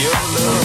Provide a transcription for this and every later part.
your loving.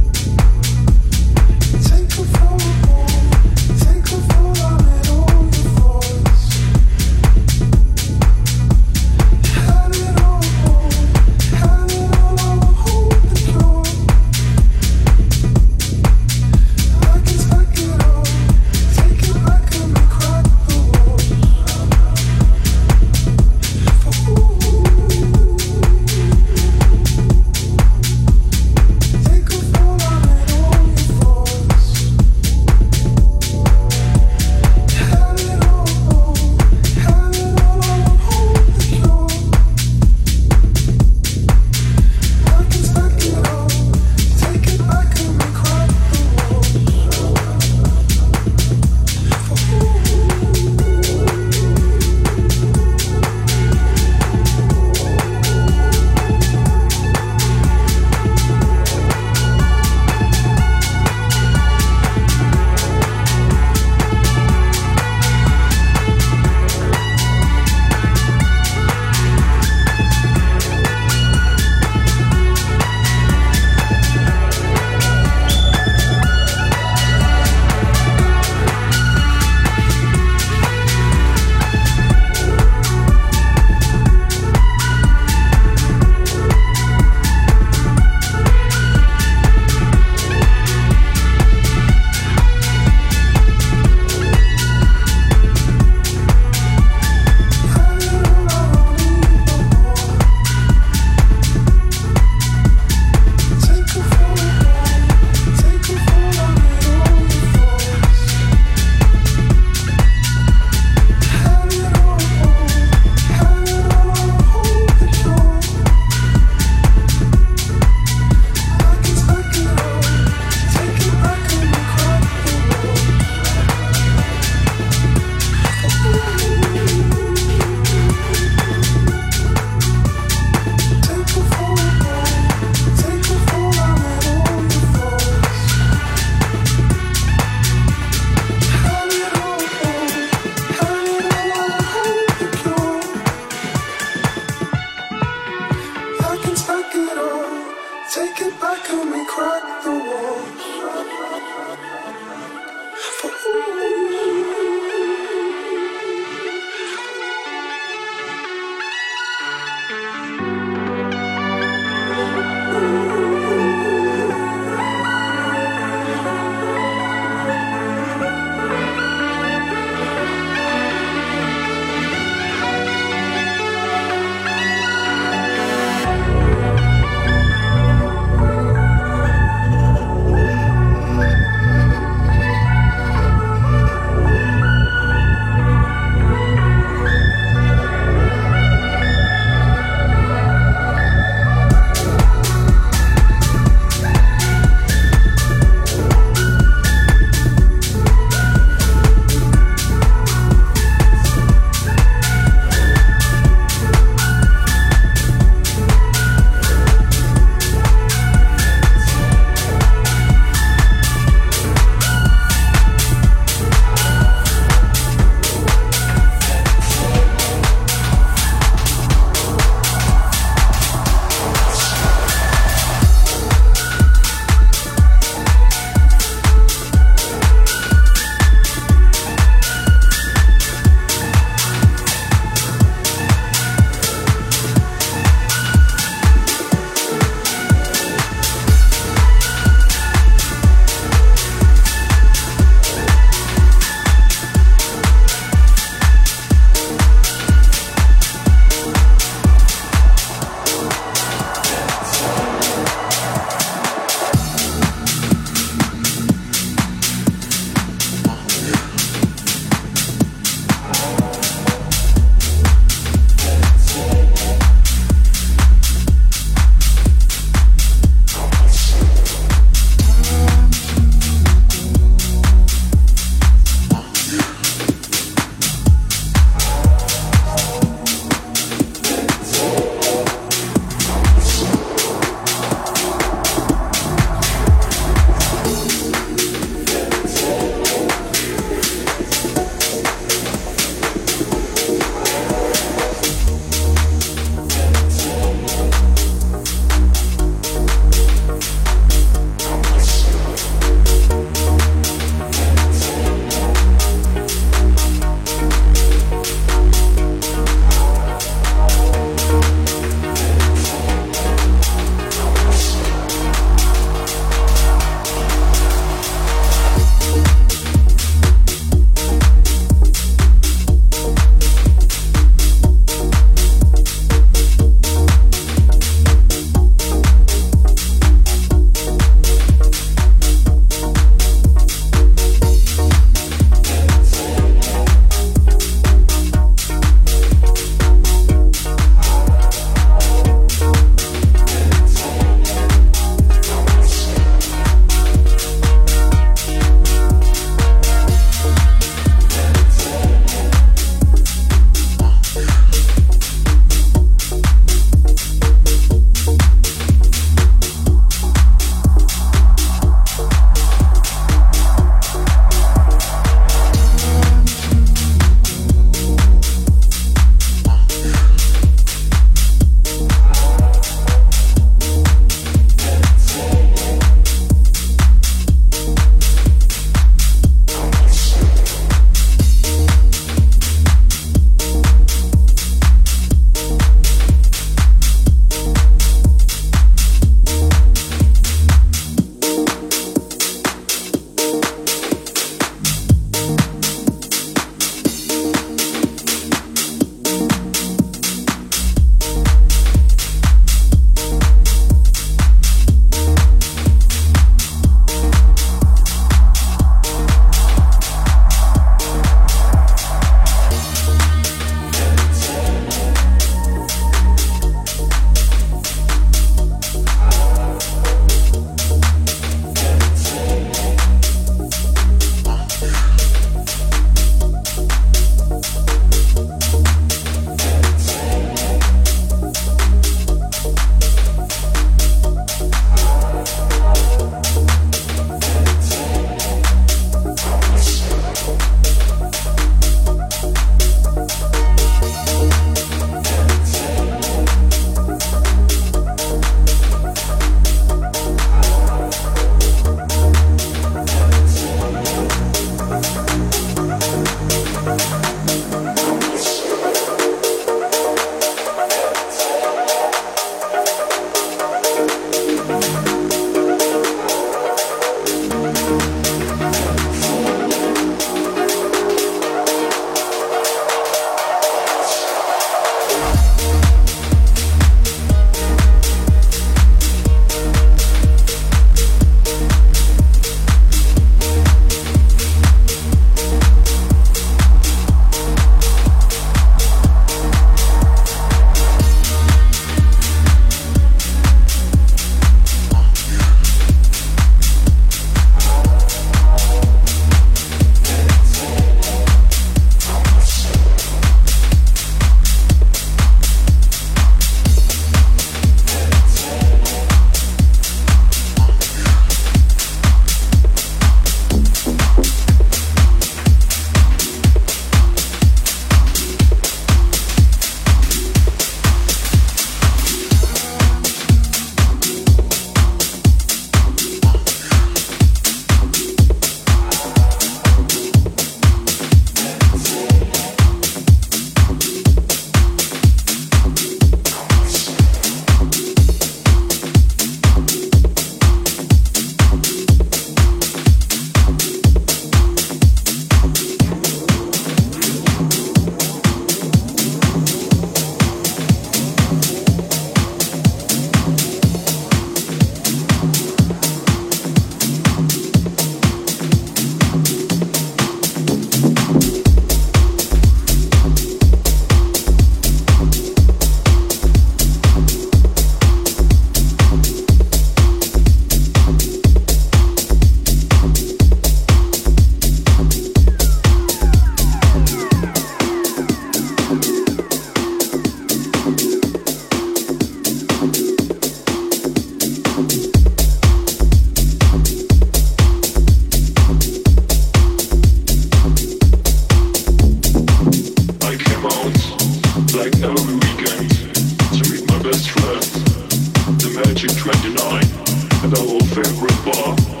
favorite bar.